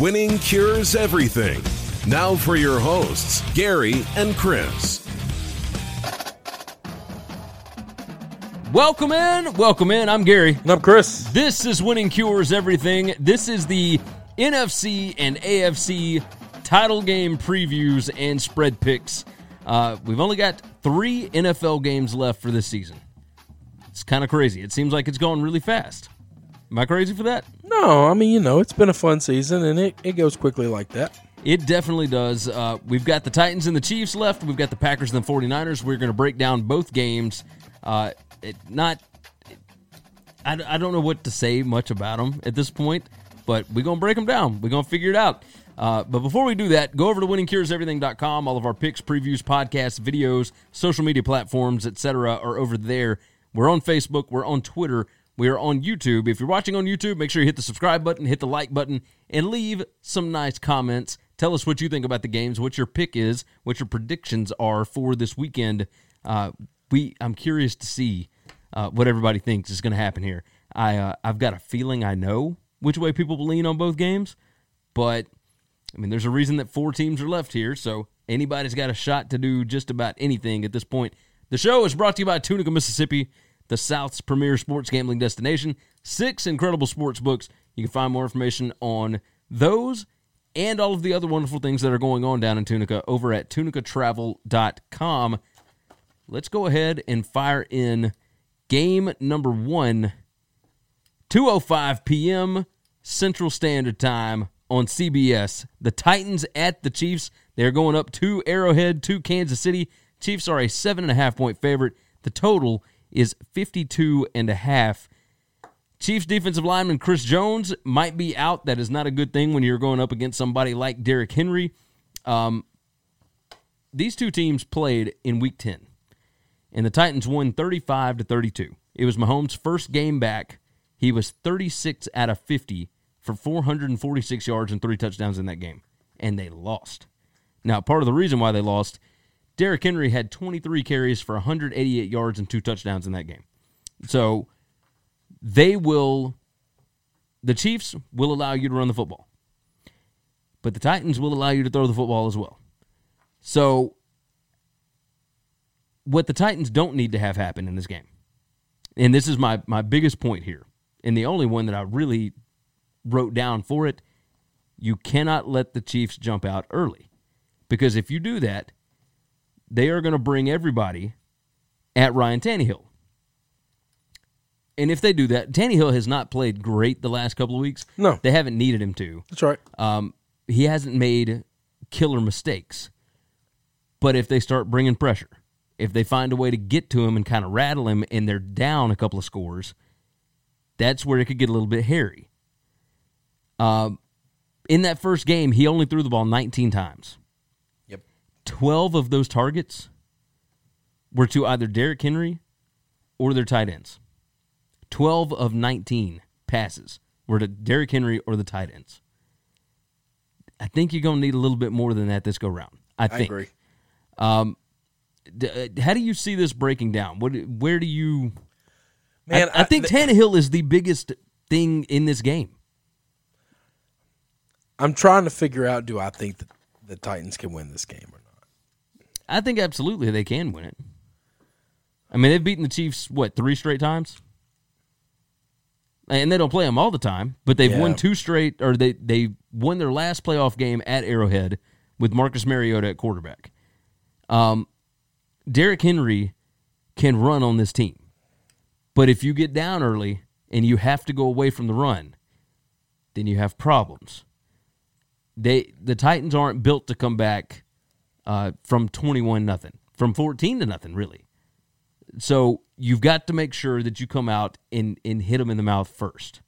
Winning cures everything. Now for your hosts, Gary and Chris. Welcome in, welcome in. I'm Gary. And I'm Chris. This is Winning Cures Everything. This is the NFC and AFC title game previews and spread picks. Uh, we've only got three NFL games left for this season. It's kind of crazy. It seems like it's going really fast. Am I crazy for that? No, I mean, you know, it's been a fun season and it, it goes quickly like that. It definitely does. Uh, we've got the Titans and the Chiefs left. We've got the Packers and the 49ers. We're going to break down both games. Uh, it, not, I, I don't know what to say much about them at this point, but we're going to break them down. We're going to figure it out. Uh, but before we do that, go over to winningcureseverything.com. All of our picks, previews, podcasts, videos, social media platforms, etc., are over there. We're on Facebook. We're on Twitter. We are on YouTube. If you're watching on YouTube, make sure you hit the subscribe button, hit the like button, and leave some nice comments. Tell us what you think about the games, what your pick is, what your predictions are for this weekend. Uh, we, I'm curious to see uh, what everybody thinks is going to happen here. I, uh, I've got a feeling I know which way people will lean on both games, but I mean, there's a reason that four teams are left here, so anybody's got a shot to do just about anything at this point. The show is brought to you by Tunica, Mississippi, the South's premier sports gambling destination. Six incredible sports books. You can find more information on those and all of the other wonderful things that are going on down in Tunica over at tunicatravel.com. Let's go ahead and fire in game number one, 2.05 p.m. Central Standard Time on CBS. The Titans at the Chiefs. They're going up to Arrowhead to Kansas City. Chiefs are a seven and a half point favorite. The total is 52 and a half. Chiefs defensive lineman Chris Jones might be out. That is not a good thing when you're going up against somebody like Derrick Henry. Um, these two teams played in week 10, and the Titans won 35 to 32. It was Mahomes' first game back. He was 36 out of 50 for 446 yards and three touchdowns in that game, and they lost. Now, part of the reason why they lost, Derrick Henry had 23 carries for 188 yards and two touchdowns in that game. So they will, the Chiefs will allow you to run the football, but the Titans will allow you to throw the football as well. So, what the Titans don't need to have happen in this game, and this is my, my biggest point here, and the only one that I really wrote down for it, you cannot let the Chiefs jump out early. Because if you do that, they are going to bring everybody at Ryan Tannehill. And if they do that, Tannehill has not played great the last couple of weeks. No. They haven't needed him to. That's right. Um, he hasn't made killer mistakes. But if they start bringing pressure, if they find a way to get to him and kind of rattle him and they're down a couple of scores, that's where it could get a little bit hairy. Um, in that first game, he only threw the ball 19 times. Yep. 12 of those targets were to either Derrick Henry or their tight ends. 12 of 19 passes were to Derrick Henry or the tight ends. I think you're going to need a little bit more than that this go round. I I think. agree. Um, d- uh, how do you see this breaking down? What, where do you? Man, I, I think th- Tannehill is the biggest thing in this game. I'm trying to figure out do I think that the Titans can win this game or not? I think absolutely they can win it. I mean, they've beaten the Chiefs what three straight times, and they don't play them all the time, but they've Yeah. won two straight, or they they won their last playoff game at Arrowhead with Marcus Mariota at quarterback. Um, Derrick Henry can run on this team, but if you get down early and you have to go away from the run, then you have problems. They the Titans aren't built to come back uh, from twenty one nothing, from fourteen to nothing, really. So you've got to make sure that you come out and, and hit them in the mouth first.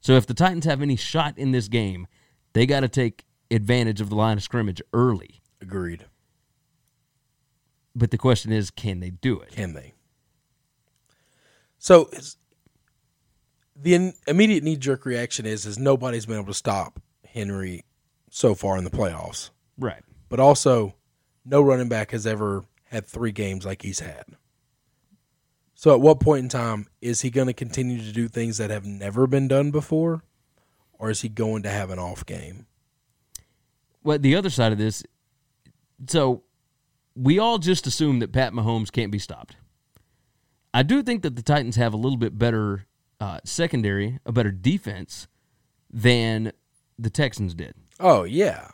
So if the Titans have any shot in this game, they got to take advantage of the line of scrimmage early. Agreed. But the question is, can they do it? Can they? So the in- immediate knee jerk reaction is is nobody's been able to stop Henry so far in the playoffs. Right. But also, no running back has ever had three games like he's had. So at what point in time is he going to continue to do things that have never been done before, or is he going to have an off game? Well, the other side of this, so we all just assume that Pat Mahomes can't be stopped. I do think that the Titans have a little bit better uh, secondary, a better defense than the Texans did, Oh yeah,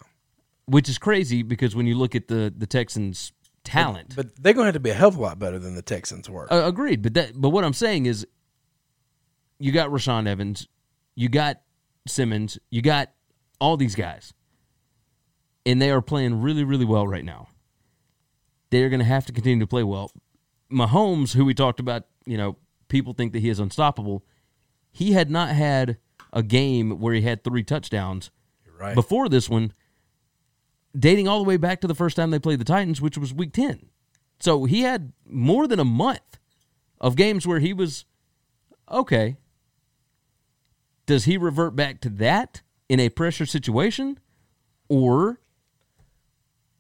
which is crazy because when you look at the the Texans' talent, but they're going to have to be a hell of a lot better than the Texans were. Uh, agreed, but that but what I'm saying is, you got Rashaan Evans, you got Simmons, you got all these guys, and they are playing really really well right now. They are going to have to continue to play well. Mahomes, who we talked about, you know, people think that he is unstoppable. He had not had a game where he had three touchdowns right. before this one, dating all the way back to the first time they played the Titans, which was week 10. So he had more than a month of games where he was okay. Does he revert back to that in a pressure situation? Or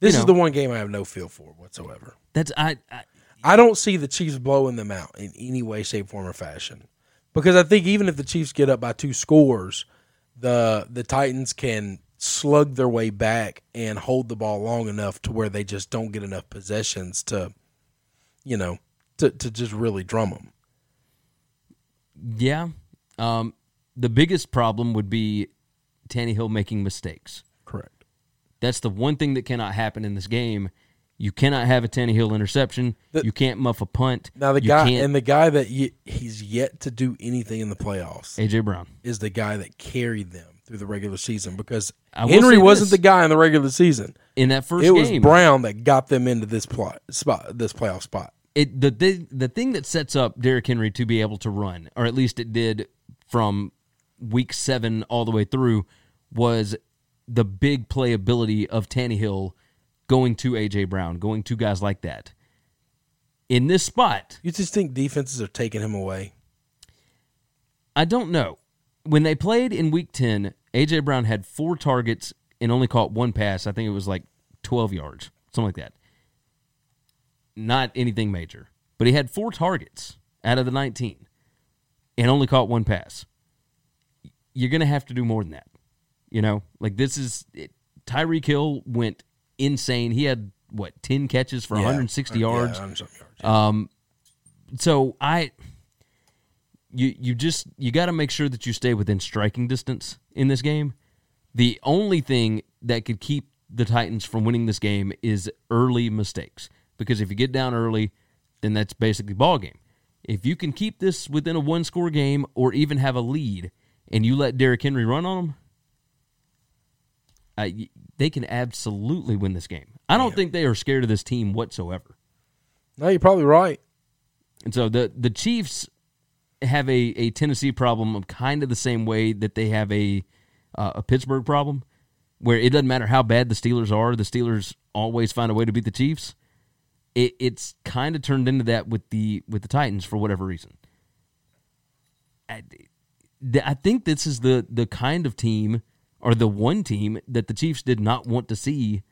this you is the one game I have no feel for whatsoever. that's I, I I don't see the Chiefs blowing them out in any way, shape, form, or fashion. Because I think even if the Chiefs get up by two scores, the the Titans can slug their way back and hold the ball long enough to where they just don't get enough possessions to, you know, to, to just really drum them. yeah. Um the biggest problem would be Tannehill making mistakes. Correct. That's the one thing that cannot happen in this game. You cannot have a Tannehill interception. The- you can't muff a punt. Now the You guy and the guy that y he's yet to do anything in the playoffs AJ Brown. is the guy that carried them through the regular season because Henry wasn't this. the guy in the regular season. In that first it was Brown that got them into this plot spot, this playoff spot. it the, the the thing that sets up Derrick Henry to be able to run, or at least it did from week seven all the way through, was the big playability of Tannehill going to AJ Brown, going to guys like that. In this spot, You just think defenses are taking him away? I don't know. When they played in week 10, AJ Brown had four targets and only caught one pass. I think it was like 12 yards, something like that. Not anything major, but he had four targets out of the 19 and only caught one pass. You're going to have to do more than that. You know, like this is it, Tyreek Hill went insane. He had what, 10 catches for 160 yards. Yeah, yards? 160 yards. Um, so I, you you just you got to make sure that you stay within striking distance in this game. The only thing that could keep the Titans from winning this game is early mistakes. Because if you get down early, then that's basically ball game. If you can keep this within a one score game or even have a lead, and you let Derrick Henry run on them, uh, they can absolutely win this game. I don't think they are scared of this team whatsoever. no, you're probably right. And so the the Chiefs have a, a Tennessee problem of kind of the same way that they have a uh, a Pittsburgh problem, where it doesn't matter how bad the Steelers are, the Steelers always find a way to beat the Chiefs. It, it's kind of turned into that with the with the Titans for whatever reason. I, I think this is the the kind of team or the one team that the Chiefs did not want to see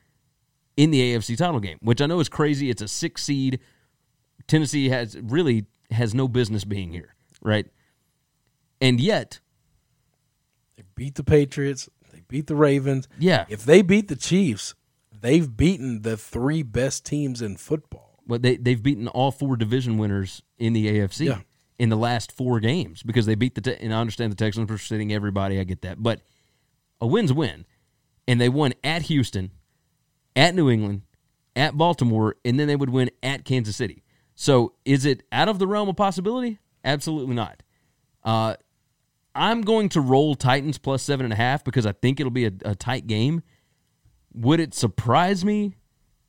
in the AFC title game, which I know is crazy. It's a six seed. Tennessee has really has no business being here, right? And yet, They beat the Patriots. They beat the Ravens. yeah, If they beat the Chiefs, they've beaten the three best teams in football. Well, they they've beaten all four division winners in the AFC Yeah. in the last four games because they beat the. Te- and I understand the Texans are sitting everybody. I get that, but a win's a win, and they won at Houston, at New England, at Baltimore, and then they would win at Kansas City. So is it out of the realm of possibility? Absolutely not. Uh, I'm going to roll Titans plus seven and a half because I think it'll be a, a tight game. Would it surprise me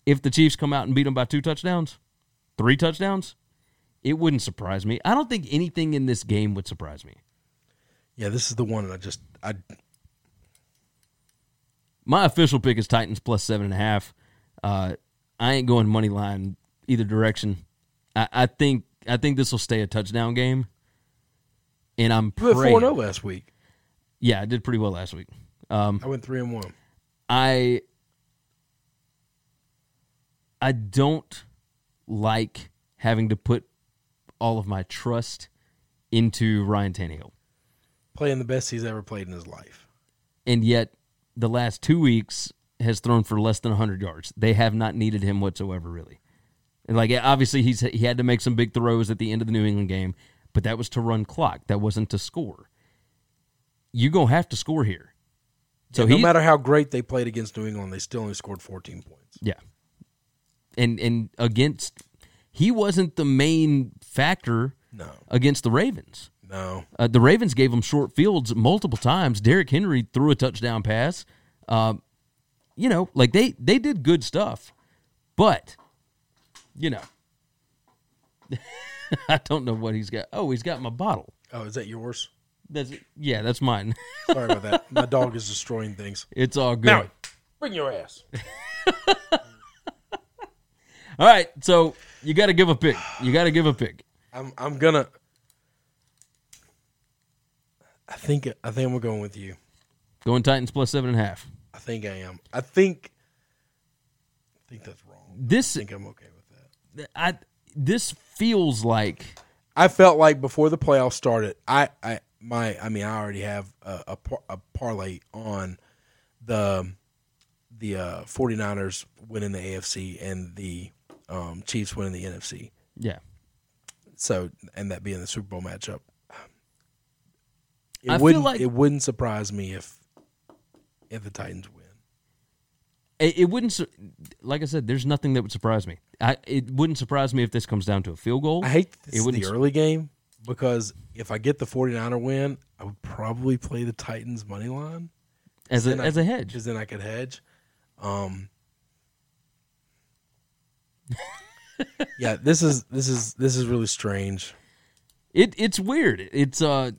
if the Chiefs come out and beat them by two touchdowns, three touchdowns? It wouldn't surprise me. I don't think anything in this game would surprise me. Yeah, this is the one that I just I My official pick is Titans plus seven and a half. Uh, I ain't going money line either direction. I, I think I think this will stay a touchdown game. And I'm you praying. four zero last week. Yeah, I did pretty well last week. Um, I went three and one. I I don't like having to put all of my trust into Ryan Tannehill. Playing the best he's ever played in his life. And yet the last 2 weeks has thrown for less than 100 yards. They have not needed him whatsoever really. And like obviously he's he had to make some big throws at the end of the New England game, but that was to run clock. That wasn't to score. You're going to have to score here. So So no he- matter how great they played against New England, they still only scored 14 points. Yeah. And and against he wasn't the main factor No, against the Ravens. no. Uh, the Ravens gave him short fields multiple times. Derrick Henry threw a touchdown pass. Um, you know, like they they did good stuff, but you know, I don't know what he's got. Oh, he's got my bottle. Oh, is that yours? That's yeah, that's mine. Sorry about that. My dog is destroying things. it's all good. Maui, bring your ass. All right, so you got to give a pick. You got to give a pick. I'm I'm gonna. I think I think I'm going with you. Going Titans plus seven and a half. I think I am. I think. I think that's wrong. This I think I'm okay. I this feels like I felt like before the playoffs started, I, I my I mean I already have a, a, par- a parlay on the the uh, 49ers winning the AFC and the um, Chiefs winning the NFC. yeah. So and that being the Super Bowl matchup. It I feel wouldn't like- it wouldn't surprise me if if the Titans win. It, it wouldn't like I said there's nothing that would surprise me. I it wouldn't surprise me if this comes down to a field goal. I hate it this wouldn't the early game because if I get the 49er win, I would probably play the Titans money line. as a as a hedge. because then I could hedge. Um, yeah, this is this is this is really strange. It it's weird. It's uh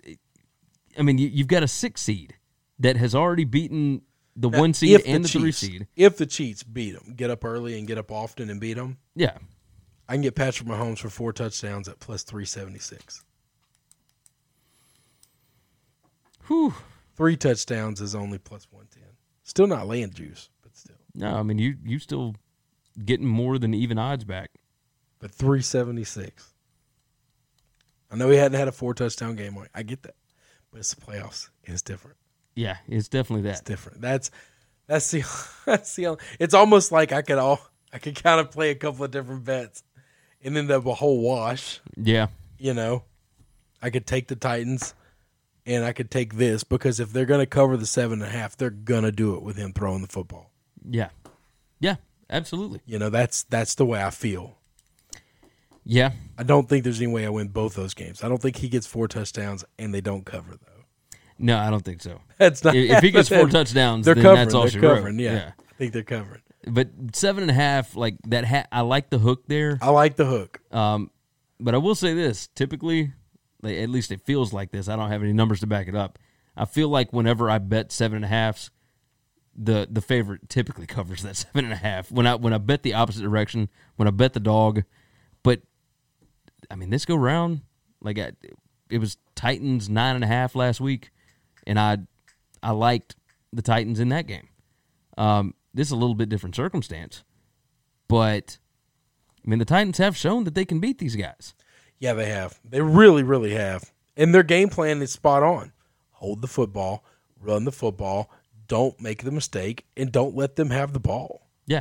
I mean you, you've got a 6 seed that has already beaten the Now, 1 seed and the, 3 seed. If the Chiefs beat them, get up early and get up often and beat them, Yeah. I can get Patrick Mahomes for four touchdowns at plus three seventy six. Whew. Three touchdowns is only plus one ten. Still not laying juice, but still. No, I mean you you still getting more than even odds back. But three seventy six. I know he hadn't had a four touchdown game. I get that, but it's the playoffs. and It's different. Yeah, it's definitely that. It's different. That's that's the that's the. only- It's almost like I could all I could kind of play a couple of different bets, and then the whole wash. Yeah. You know, I could take the Titans, and I could take this because if they're going to cover the seven and a half, they're going to do it with him throwing the football. Yeah. Yeah, absolutely. You know, that's that's the way I feel. Yeah. I don't think there's any way I win both those games. I don't think he gets four touchdowns and they don't cover though. No, I don't think so. That's not. If- he gets four touchdowns, they're then covering. that's all they're she wrote. covering. Yeah. Yeah. I think they're covering. But seven and a half, like that. Ha- I like the hook there. I like the hook. Um, but I will say this: typically, like, at least it feels like this. I don't have any numbers to back it up. I feel like whenever I bet seven and a halfs, the the favorite typically covers that seven and a half. When I when I bet the opposite direction, when I bet the dog, but I mean this go round, like I, it was Titans nine and a half last week, and I I liked the Titans in that game. Um, this is a little bit different circumstance, but I mean the Titans have shown that they can beat these guys. Yeah, they have. They really, really have. And their game plan is spot on. Hold the football, run the football, don't make the mistake, and don't let them have the ball. Yeah,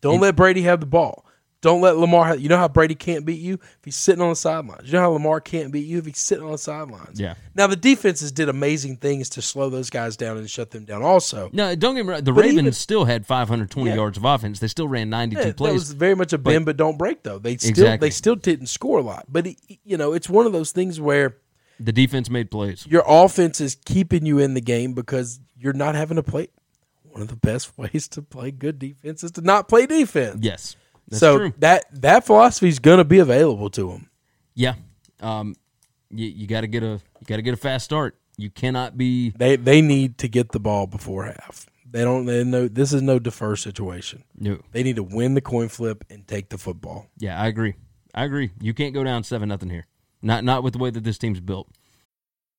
Don't And- let Brady have the ball. Don't let Lamar. You know how Brady can't beat you if he's sitting on the sidelines. You know how Lamar can't beat you if he's sitting on the sidelines. Yeah. Now the defenses did amazing things to slow those guys down and shut them down. Also, No, don't get me wrong. The Ravens even- still had 520 Yeah. yards of offense. They still ran 92 Yeah, that was very much a but- bend but don't break though. They still Exactly. they still didn't score a lot, but it, you know it's one of those things where the defense made plays. your offense is keeping you in the game because you're not having to play. One of the best ways to play good defense is to not play defense. Yes, that's so true. that that philosophy is going to be available to them. Yeah, um, you, you got to get a you got to get a fast start. You cannot be They they need to get the ball before half. They don't. They know this is no defer situation. no. They need to win the coin flip and take the football. Yeah, I agree. I agree. You can't go down seven nothing here. Not not with the way that this team's built.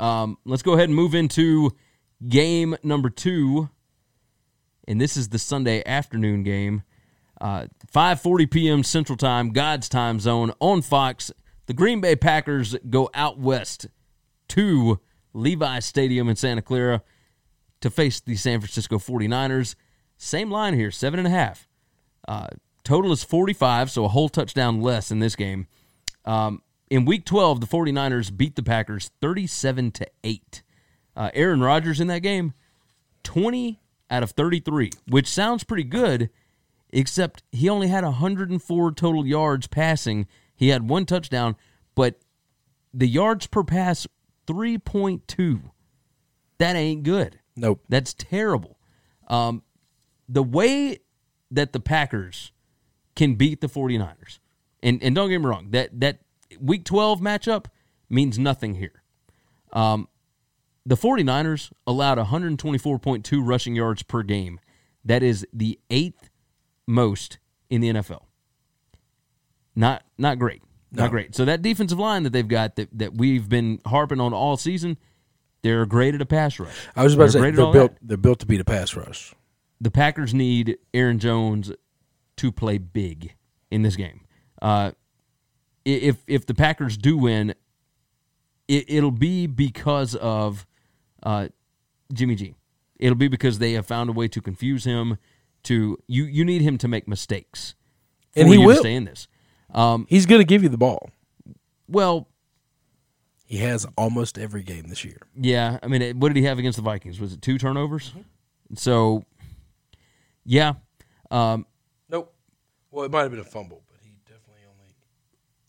Um, let's go ahead and move into game number two, and this is the Sunday afternoon game, uh, 5:40 p.m. Central Time, God's time zone on Fox. The Green Bay Packers go out west to Levi Stadium in Santa Clara to face the San Francisco 49ers. Same line here, seven and a half. Uh, total is 45, so a whole touchdown less in this game. Um, in week 12, the 49ers beat the Packers 37 to 8. Uh, Aaron Rodgers in that game, 20 out of 33, which sounds pretty good, except he only had 104 total yards passing. He had one touchdown, but the yards per pass, 3.2. That ain't good. Nope. That's terrible. Um, the way that the Packers can beat the 49ers, and, and don't get me wrong, that, that week 12 matchup means nothing here. Um, the 49ers allowed 124.2 rushing yards per game. That is the eighth most in the NFL. Not not great. Not great. So that defensive line that they've got that, that we've been harping on all season, they're great at a pass rush. I was about to They're say they're built. that. They're built to beat a pass rush. The Packers need Aaron Jones to play big in this game. Uh, if if the Packers do win, it, it'll be because of uh, Jimmy G. It'll be because they have found a way to confuse him. To you, you need him to make mistakes, And he will. to stay in this. Um, He's going to give you the ball. well, He has almost every game this year. Yeah, I mean, what did he have against the Vikings? Was it two turnovers? Mm-hmm. So, yeah, um, Nope. Well, it might have been a fumble, but he definitely only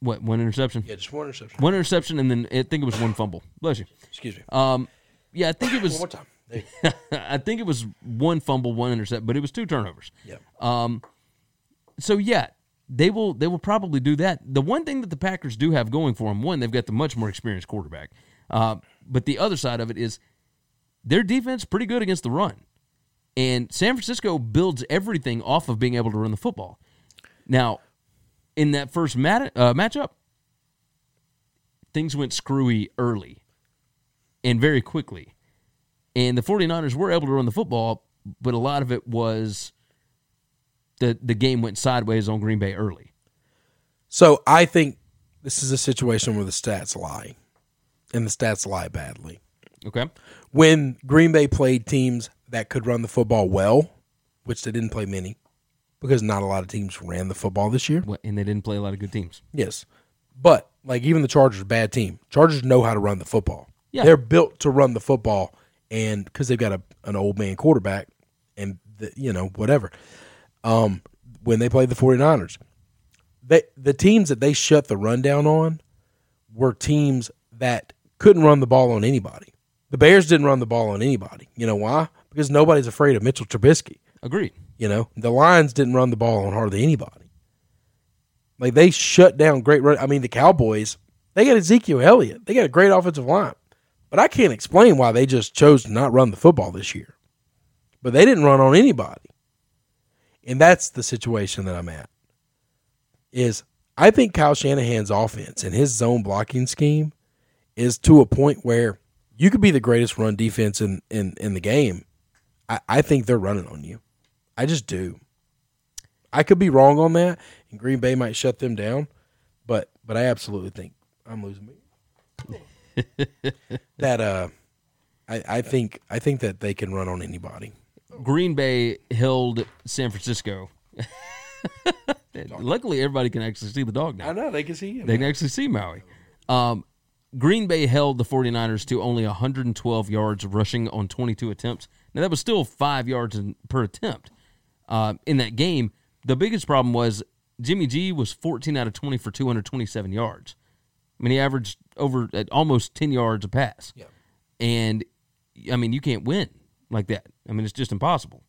what one interception? yeah just one interception. One interception, and then I think it was one fumble. Bless you. Excuse me. Um, yeah, I think it one was. more time. There you go. I think it was one fumble, one intercept, but it was two turnovers. Yeah. Um, so yeah, they will they will probably do that. The one thing that the Packers do have going for them, one, they've got the much more experienced quarterback. Uh, but the other side of it is their defense pretty good against the run. And San Francisco builds everything off of being able to run the football. Now, in that first mat- uh, matchup, things went screwy early and very quickly. And the 49ers were able to run the football, but a lot of it was the the game went sideways on Green Bay early. So I think this is a situation where the stats lie, and the stats lie badly. Okay. When Green Bay played teams that could run the football well, which they didn't play many, because not a lot of teams ran the football this year. And they didn't play a lot of good teams. Yes, but like even the Chargers, bad team. Chargers know how to run the football. Yeah. they're built to run the football, and because they've got a, an old man quarterback, and the, you know whatever. Um, when they played the 49ers, they the teams that they shut the rundown on were teams that couldn't run the ball on anybody. The Bears didn't run the ball on anybody. You know why? Because nobody's afraid of Mitchell Trubisky. Agreed. You know, the Lions didn't run the ball on hardly anybody. Like they shut down great run. I mean, the Cowboys, they got Ezekiel Elliott. They got a great offensive line. But I can't explain why they just chose to not run the football this year. But they didn't run on anybody. And that's the situation that I'm at. Is I think Kyle Shanahan's offense and his zone blocking scheme is to a point where you could be the greatest run defense in, in, in the game. I, I think they're running on you. I just do. I could be wrong on that, and Green Bay might shut them down, but but I absolutely think I'm losing me. that uh, I, I think I think that they can run on anybody. Green Bay held San Francisco. Luckily, everybody can actually see the dog now. I know they can see you. They can actually see Maui. Um, Green Bay held the 49ers to only 112 yards rushing on 22 attempts. Now, that was still five yards in, per attempt uh, in that game. The biggest problem was Jimmy G was 14 out of 20 for 227 yards. I mean, he averaged over at almost 10 yards a pass. Yeah. And, I mean, you can't win like that. I mean, it's just impossible.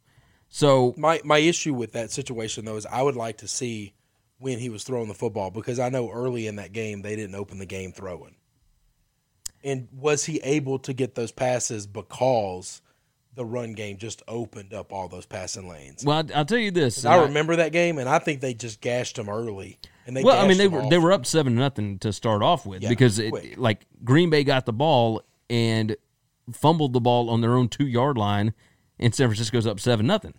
So, My my issue with that situation though is I would like to see when he was throwing the football because I know early in that game they didn't open the game throwing. And was he able to get those passes because the run game just opened up all those passing lanes? well, I'll tell you this. I and remember that game, and I think they just gashed them early. And they well, I mean, they were off. they were up seven nothing to start off with Yeah, because it, like Green Bay got the ball and fumbled the ball on their own two yard line, and San Francisco's up seven nothing.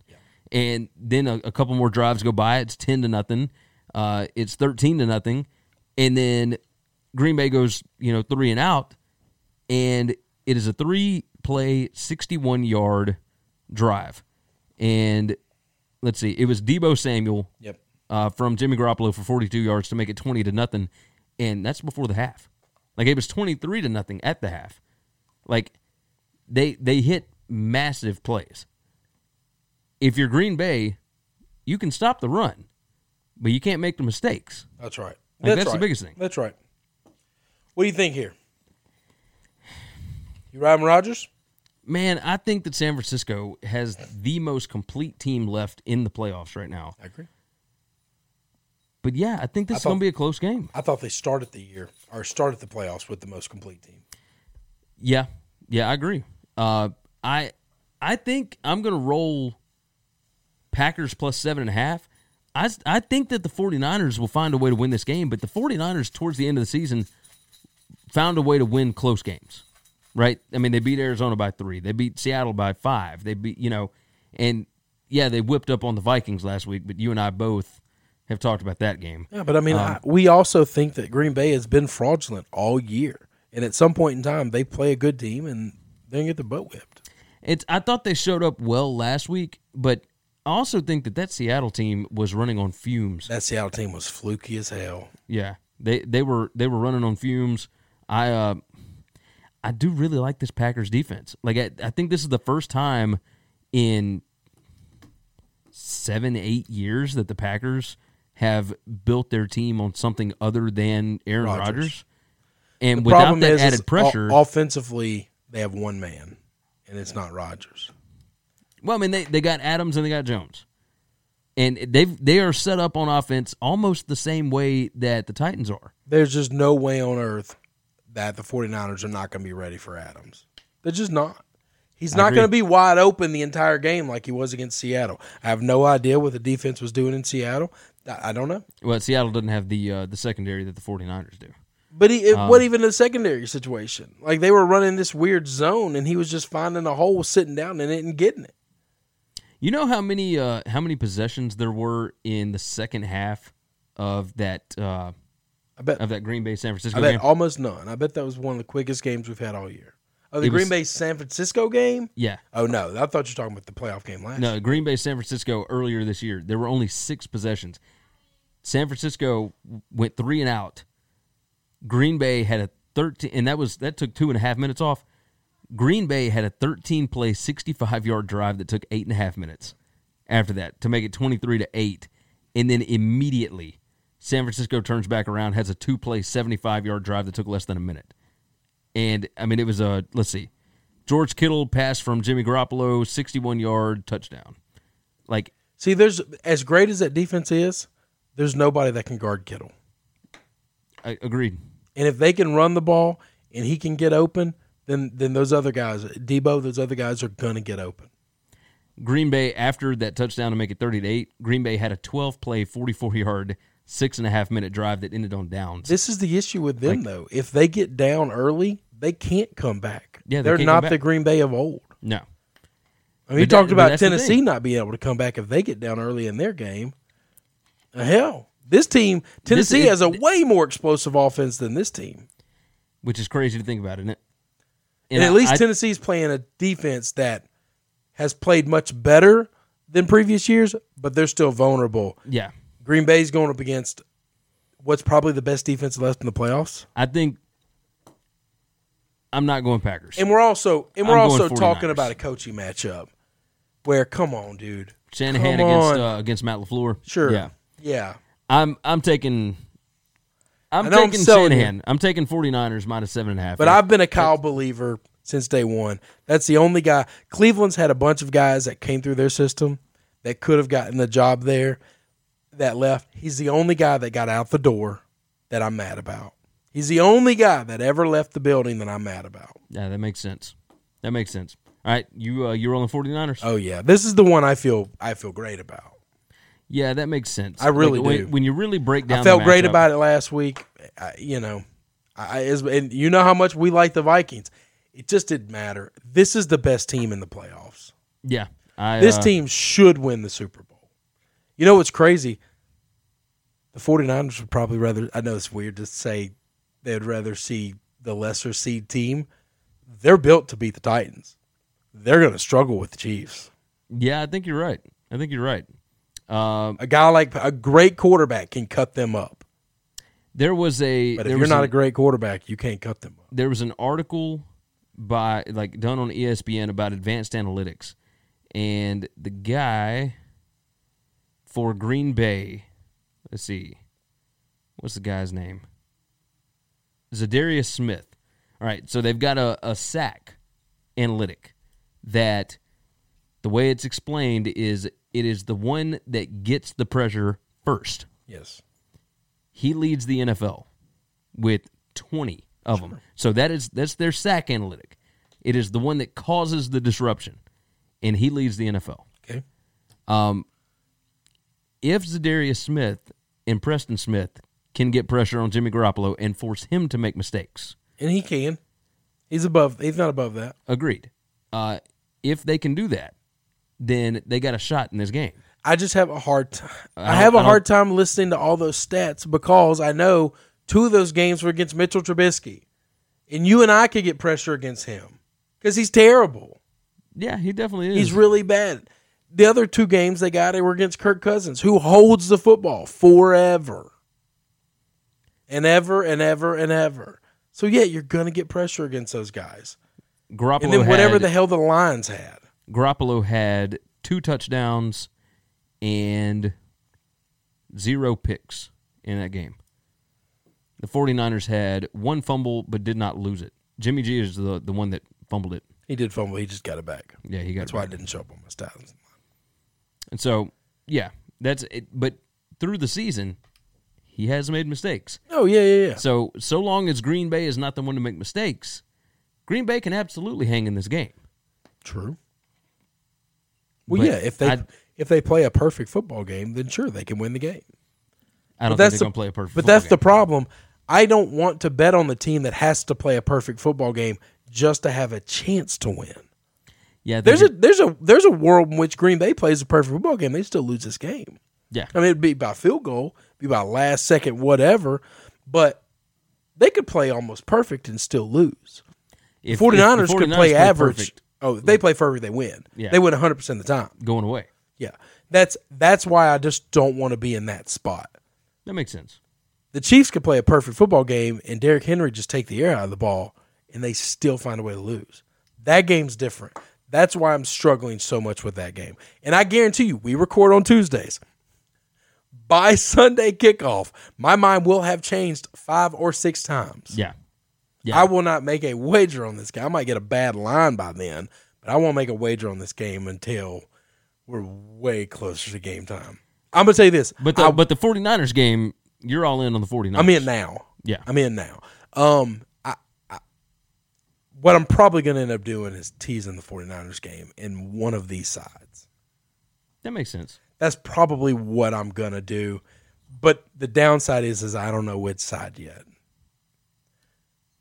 And then a, a couple more drives go by. It's ten to nothing. Uh, it's thirteen to nothing, and then Green Bay goes you know three and out, and it is a three play sixty one yard drive, and let's see, it was Deebo Samuel Yep. uh, from Jimmy Garoppolo for 42 yards to make it 20 to nothing, and that's before the half. Like it was 23 to nothing at the half. Like they they hit massive plays. If you're Green Bay, you can stop the run, but you can't make the mistakes. That's right. Like, that's the right. biggest thing. That's right. What do you think here? You riding Rodgers? Man, I think that San Francisco has the most complete team left in the playoffs right now. I agree. But yeah, I think this I is going to be a close game. I thought they started the year or started the playoffs with the most complete team. Yeah, yeah, I agree. Uh, I I think I'm going to roll Packers plus seven and a half. I, I think that the 49ers will find a way to win this game, but the 49ers, towards the end of the season, found a way to win close games, right? I mean, they beat Arizona by three, they beat Seattle by five, they beat, you know, and yeah, they whipped up on the Vikings last week, but you and I both have talked about that game. Yeah, but I mean, Um, I, we also think that Green Bay has been fraudulent all year, and at some point in time, they play a good team and they get the butt whipped. It's. I thought they showed up well last week, but I also think that that Seattle team was running on fumes. That Seattle team was fluky as hell. Yeah, they they were they were running on fumes. I uh, I do really like this Packers defense. Like I, I think this is the first time in seven eight years that the Packers have built their team on something other than Aaron Rodgers. And The without that is, added is pressure, o- offensively, they have one man, and it's not Rodgers. Well, I mean, they, they got Adams and they got Jones, and they they are set up on offense almost the same way that the Titans are. There's just no way on earth that the 49ers are not going to be ready for Adams. They're just not. He's I not going to be wide open the entire game like he was against Seattle. I have no idea what the defense was doing in Seattle. I, I don't know. Well, Seattle doesn't have the uh, the secondary that the 49ers do. But he, it, Um, what even the secondary situation? Like they were running this weird zone, and he was just finding a hole, sitting down in it, and getting it. You know how many uh, how many possessions there were in the second half of that uh, I bet. of that Green Bay San Francisco I bet game? almost none. I bet that was one of the quickest games we've had all year. Oh, the It Green was- Bay San Francisco game. yeah, Oh no, I thought you were talking about the playoff game last. no, Green Bay San Francisco earlier this year there were only six possessions. San Francisco went three and out. Green Bay had a thirteen, and that was that took two and a half minutes off. Green Bay had a 13 play, 65 yard drive that took eight and a half minutes after that to make it 23 to eight, and then immediately San Francisco turns back around, has a two play, 75 yard drive that took less than a minute. And, I mean, it was a, let's see, George Kittle pass from Jimmy Garoppolo, 61 yard touchdown. Like, See, there's as great as that defense is, there's nobody that can guard Kittle. I, agreed. And if they can run the ball and he can get open, then then those other guys, Deebo, those other guys are gonna get open. Green Bay, after that touchdown to make it 30 to 8, Green Bay had a 12 play, 44 yard, six and a half minute drive that ended on downs. This is the issue with them though. If they get down early, they can't come back. Yeah, they come back. the Green Bay of old. no. I mean, you But that- talked about Tennessee not being able to come back if they get down early in their game. Uh, Hell, this team, Tennessee is- has a way more explosive offense than this team. Which is crazy to think about, isn't it? And, I- at least I- Tennessee's playing a defense that has played much better than previous years, but they're still vulnerable. Yeah. Green Bay's going up against what's probably the best defense left in the playoffs. I think I'm not going Packers. And we're also and we're I'm also talking about a coaching matchup where come on, dude. Shanahan Come against uh, against Matt LaFleur. Sure. Yeah. Yeah. I'm I'm taking I'm I'm taking selling Shanahan. I'm taking 49ers minus seven and a half. But I've been a Kyle believer since day one. That's the only guy. Cleveland's had a bunch of guys that came through their system that could have gotten the job there that left. He's the only guy that got out the door that I'm mad about. He's the only guy that ever left the building that I'm mad about. yeah, that makes sense. That makes sense. All right, you uh, you rolling 49ers? Oh yeah, this is the one I feel I feel great about. Yeah, that makes sense. I really Like, when, do. When you really break down, I felt great about it last week. I, you know, I, and you know how much we like the Vikings. It just didn't matter. This is the best team in the playoffs. Yeah, I, This uh, team should win the Super Bowl. You know what's crazy? The 49ers would probably rather, I know it's weird to say they'd rather see the lesser seed team. They're built to beat the Titans. They're going to struggle with the Chiefs. Yeah, I think you're right. I think you're right. Um, A guy like a great quarterback can cut them up. there was a But if you're not an- a great quarterback, you can't cut them up. there was an article by like done on ESPN about advanced analytics, and the guy for Green Bay, let's see, what's the guy's name? Za'Darius Smith. All right, so they've got a, a sack analytic that the way it's explained is it is the one that gets the pressure first Yes. he leads the NFL with 20 of them. So that is that's their sack analytic. It is the one that causes the disruption, and he leads the NFL. Okay. Um, if Za'Darius Smith and Preston Smith can get pressure on Jimmy Garoppolo and force him to make mistakes, And he can. He's above, he's not above that. agreed. Uh, if they can do that, then they got a shot in this game. I just have a hard time. I I, have I a don't- hard time listening to all those stats because I know two of those games were against Mitchell Trubisky, and you and I could get pressure against him because he's terrible. Yeah, he definitely is. He's really bad. The other two games they got they were against Kirk Cousins, who holds the football forever, and ever and ever and ever. So yeah, you're gonna get pressure against those guys, Garoppolo and then whatever had- the hell the Lions had. Garoppolo had two touchdowns and zero picks in that game. The 49ers had one fumble but did not lose it. Jimmy G is the, the one that fumbled it. He did fumble. He just got it back. Yeah, he got it. That's why I didn't show up on my stats. And so, yeah, that's it. But through the season, he has made mistakes. Oh yeah, yeah, yeah. So, so long as Green Bay is not the one to make mistakes, Green Bay can absolutely hang in this game. True. Well, But yeah, if they I'd- if they play a perfect football game, then sure they can win the game. I don't But think that's they're the to play a perfect But that's the problem. I don't want to bet on the team that has to play a perfect football game just to have a chance to win. Yeah, There's a there's a there's a world in which Green Bay plays a perfect football game. They still lose this game. yeah. I mean, it'd be by field goal, be by last second, whatever. But they could play almost perfect and still lose. If- if 49ers, the could 49ers play average. perfect, Oh, if they play perfect, they win. Yeah. They win 100 percent of the time. going away. Yeah, that's that's why I just don't want to be in that spot. That makes sense. The Chiefs could play a perfect football game, and Derrick Henry just take the air out of the ball, and they still find a way to lose. That game's different. That's why I'm struggling so much with that game. And I guarantee you, we record on Tuesdays. by Sunday kickoff, my mind will have changed five or six times. Yeah. Yeah. I will not make a wager on this game. I might get a bad line by then, but I won't make a wager on this game until we're way closer to game time. I'm gonna tell you this, but the I, but the 49ers game, you're all in on the 49ers. I'm in now. Yeah. I'm in now. Um, what I'm probably going to end up doing is teasing the 49ers game in one of these sides. That makes sense. That's probably what I'm going to do. But the downside is, is I don't know which side yet.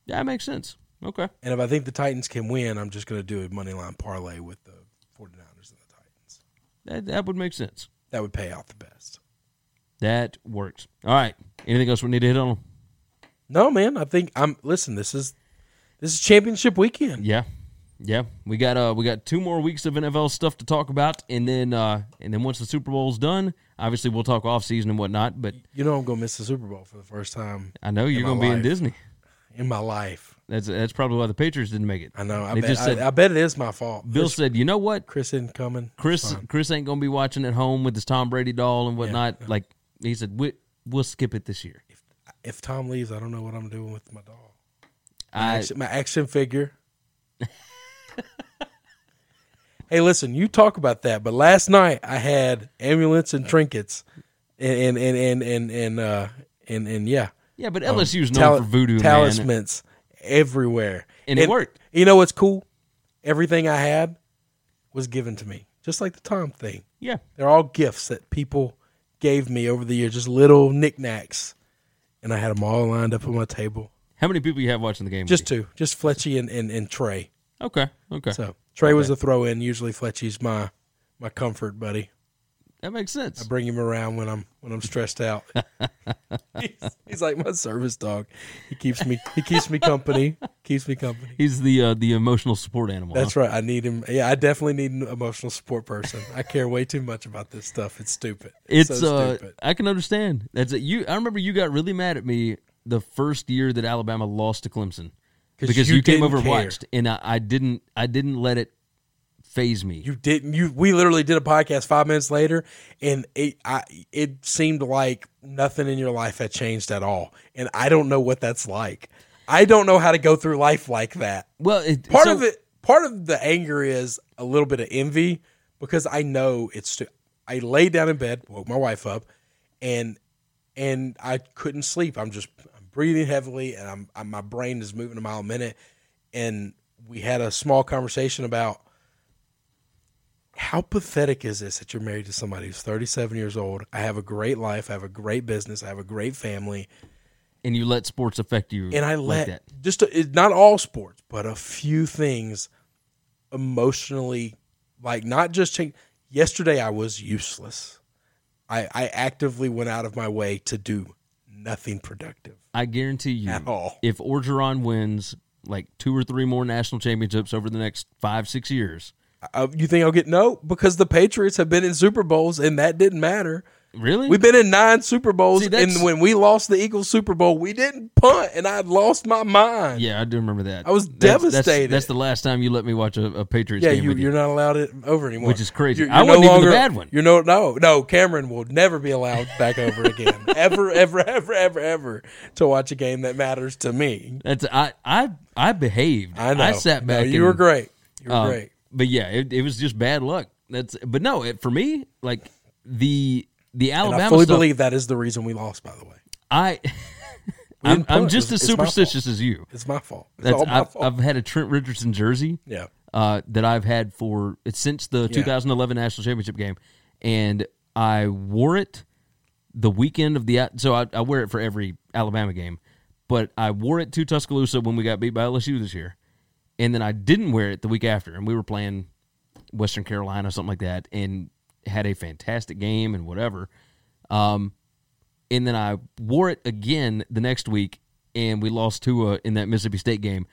Yeah, that makes sense. Okay. And if I think the Titans can win, I'm just going to do a money line parlay with the 49ers and the Titans. That that would make sense. That would pay out the best. That works. All right. Anything else we need to hit on? No, man. I think I'm. Listen, this is this is championship weekend. Yeah. Yeah. We got uh we got two more weeks of NFL stuff to talk about and then uh and then once the Super Bowl's done, obviously we'll talk off season and whatnot, but You know I'm going to miss the Super Bowl for the first time I know you're gonna be in. Disney. in my life. That's that's probably why the Patriots didn't make it. I know. I They bet, just said I, I bet it is my fault. Bill Chris, said, "You know what? Chris isn't coming. Chris. Chris ain't gonna be watching at home with his Tom Brady doll and whatnot." Like he said, we, "We'll skip it this year." If Tom leaves, I don't know what I'm doing with my doll. My, I action, my action figure. hey, listen, you talk about that, but last night I had ambulance and trinkets, and and and and and and, uh, and, and yeah, yeah, but LSU's known Tal- for voodoo man. talismans everywhere, And it worked. You know what's cool? Everything I had was given to me, just like the Tom thing. Yeah, They're all gifts that people gave me over the years, just little knickknacks, and I had them all lined up on my table. How many people you have watching the game? Just two, just Fletchy and, and, and Trey. okay, okay, So Trey was a throw in. Usually Fletchy's my my comfort buddy. that makes sense. I bring him around when I'm when I'm stressed out. he's, he's like my service dog. He keeps me he keeps me company. Keeps me company. He's the uh, the emotional support animal. That's huh? right. I need him. Yeah, I definitely need an emotional support person. I care way too much about this stuff. It's stupid. It's so uh, stupid. I can understand. That's it. You. I remember you got really mad at me the first year that Alabama lost to Clemson because you you, came over and care. watched, and I, I didn't. I didn't let it faze me. You didn't. You we literally did a podcast five minutes later, and it I it seemed like nothing in your life had changed at all. And I don't know what that's like. I don't know how to go through life like that. well, it, Part so- of it, part of the anger is a little bit of envy because I know it's. stu- I laid down in bed, woke my wife up, and and I couldn't sleep. I'm just breathing heavily, and I'm, I'm my brain is moving a mile a minute. And we had a small conversation about how pathetic is this that you're married to somebody who's 37 years old. I have a great life. I have a great business. I have a great family. and you let sports affect you, and I like let that. just a, it, not all sports, but a few things emotionally, like not just change. Yesterday, I was useless. I, I actively went out of my way to do nothing productive. I guarantee you, At all. if Orgeron wins like two or three more national championships over the next five six years, Uh, you think I'll get no? Because the Patriots have been in Super Bowls, and that didn't matter. Really, We've been in nine Super Bowls, See, that's- and when we lost the Eagles Super Bowl, we didn't punt, and I lost my mind. yeah, I do remember that. I was That's- that's- devastated. That's, the last time you let me watch a, a Patriots Yeah, game you, with you. you're not allowed it over anymore, Which is crazy. I wasn't even the bad one. You're no, no, no. Cameron will never be allowed back over again, ever, ever, ever, ever, ever, to watch a game that matters to me. That's I I I behaved. I know. I sat No, back. you were great. You were Um, great. But yeah, it, it was just bad luck. That's but no, it, for me, like the the And Alabama I fully stuff, believe that is the reason we lost. By the way, I I'm, I'm just as it's my fault. superstitious as you. it's my fault. It's That's all my I've, fault. I've had a Trent Richardson jersey. yeah, uh, that I've had for since the 2011 national championship game, and I wore it the weekend of the so I, I wear it for every Alabama game, but I wore it to Tuscaloosa when we got beat by LSU this year, and then I didn't wear it the week after, and we were playing Western Carolina something like that, and had a fantastic game and whatever. Um, and then I wore it again the next week, and we lost to in that Mississippi State game,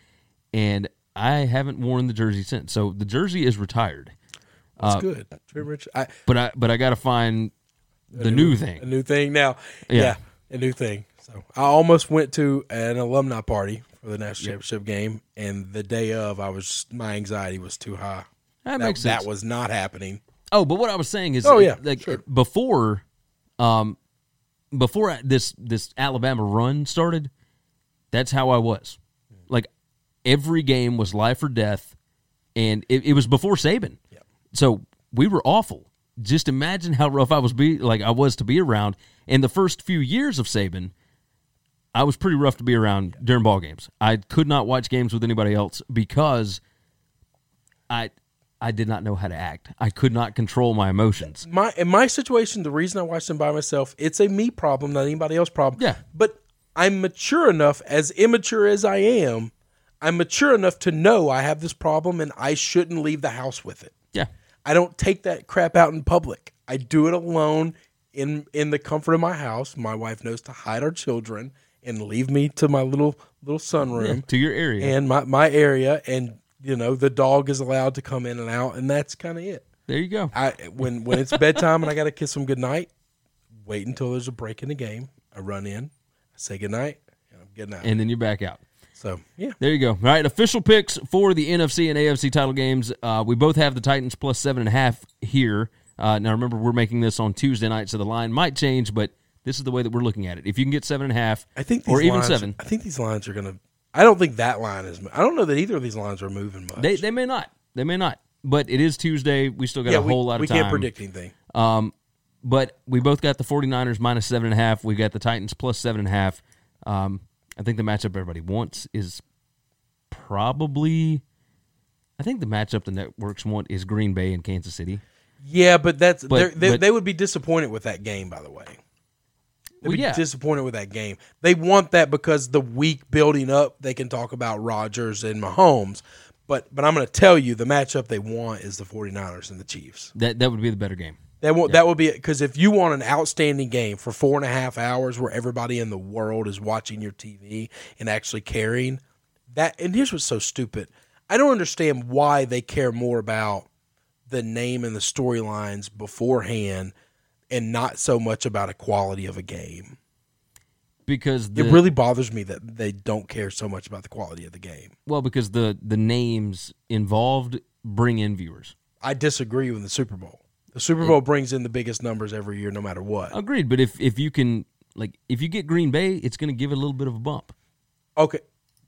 and I haven't worn the jersey since. So the jersey is retired, that's uh, good. Trey Rich, I, but I but I got to find the new a thing. A new thing now. Yeah. Yeah. a new thing. So I almost went to an alumni party for the national championship game, and the day of, I was my anxiety was too high. That makes sense. That was not happening. Oh, but what I was saying is, Oh, yeah, like sure. before, um, before I, this this Alabama run started, that's how I was. Like every game was life or death, and it, it was before Saban. So we were awful. Just imagine how rough I was be like I was to be around. And the first few years of Saban, I was pretty rough to be around during ball games. I could not watch games with anybody else because I I did not know how to act. I could not control my emotions. my in my situation, the reason I watch them by myself, it's a me problem, not anybody else problem. Yeah. But I'm mature enough, as immature as I am, I'm mature enough to know I have this problem and I shouldn't leave the house with it. Yeah. I don't take that crap out in public. I do it alone in in the comfort of my house. My wife knows to hide our children and leave me to my little little sunroom To your area. and my, my area and you know the dog is allowed to come in and out and that's kind of it. there you go. I when when it's bedtime and I got to kiss them goodnight, wait until there's a break in the game. I run in, I say goodnight, and I'm getting out. And then you're back out. so yeah, There you go. All right, official picks for the NFC and AFC title games. Uh, we both have the Titans plus seven and a half here. Uh, now remember, we're making this on Tuesday night, so the line might change, but this is the way that we're looking at it. If you can get seven and a half, I think these or even lines- seven, I think these lines are gonna. I don't think that line is. I don't know that either of these lines are moving much. they they may not. They may not. But it is Tuesday. We still got yeah, a we, whole lot of we time. We can't predict anything. Um, but we both got the 49ers minus seven and a half. We got the Titans plus seven and a half. Um, I think the matchup everybody wants is probably. I think the matchup the networks want is Green Bay and Kansas City. Yeah, but that's But- they're- they but- they would be disappointed with that game. By the way, they'd Well, be yeah. disappointed with that game. They want that because the week building up, they can talk about Rodgers and Mahomes. But but I'm going to tell you, the matchup they want is the 49ers and the Chiefs. That that would be the better game. That will that would be because if you want an outstanding game for four and a half hours where everybody in the world is watching your TV and actually caring, that and here's what's so stupid. I don't understand why they care more about the name and the storylines beforehand and not so much about a quality of a game. Because the, It really bothers me that they don't care so much about the quality of the game. well because the the names involved bring in viewers. I disagree with the Super Bowl. The Super Bowl brings in the biggest numbers every year, no matter what. Agreed, but if if you can like if you get Green Bay, it's going to give it a little bit of a bump. Okay.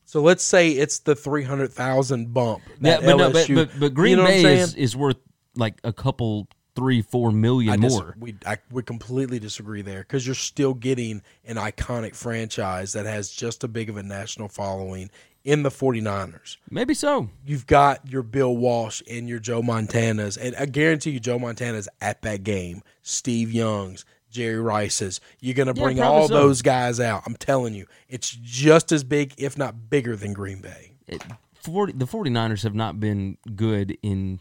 So let's say it's the 300,000 bump. Yeah, that but no, but, but but Green you know Bay is, is worth like a couple, three, four million I dis- more. we I we completely disagree there because you're still getting an iconic franchise that has just a big of a national following in the 49ers. Maybe so. You've got your Bill Walsh and your Joe Montanas, and I guarantee you Joe Montana's at that game. Steve Young's, Jerry Rice's. You're going to bring probably all so. those guys out. I'm telling you, it's just as big, if not bigger, than Green Bay. It, 40, the 49ers have not been good in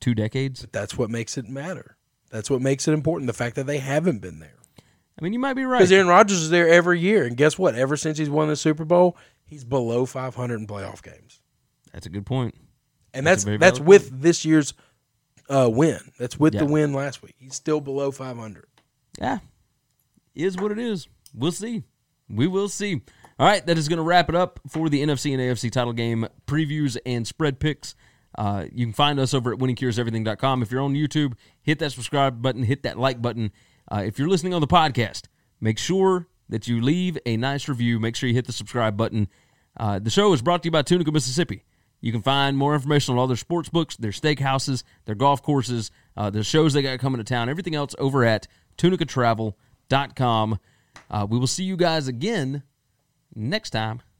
two decades. that's what makes it matter. That's what makes it important. The fact that they haven't been there. I mean, you might be right. Because Aaron Rodgers is there every year, and guess what? Ever since he's won the Super Bowl, he's below 500 in playoff games, That's a good point. and That's that's that's, with this year's uh, win. That's with the win last week. He's still below 500. Yeah, is what it is. We'll see. We will see. All right, that is going to wrap it up for the NFC and AFC title game previews and spread picks. Uh, you can find us over at winningcureseverything.com. If you're on YouTube, hit that subscribe button, hit that like button. Uh, if you're listening on the podcast, make sure that you leave a nice review. Make sure you hit the subscribe button. Uh, the show is brought to you by Tunica, Mississippi. You can find more information on all their sports books, their steakhouses, their golf courses, uh, the shows they got coming to town, everything else over at tunicatravel.com. Uh, we will see you guys again next time.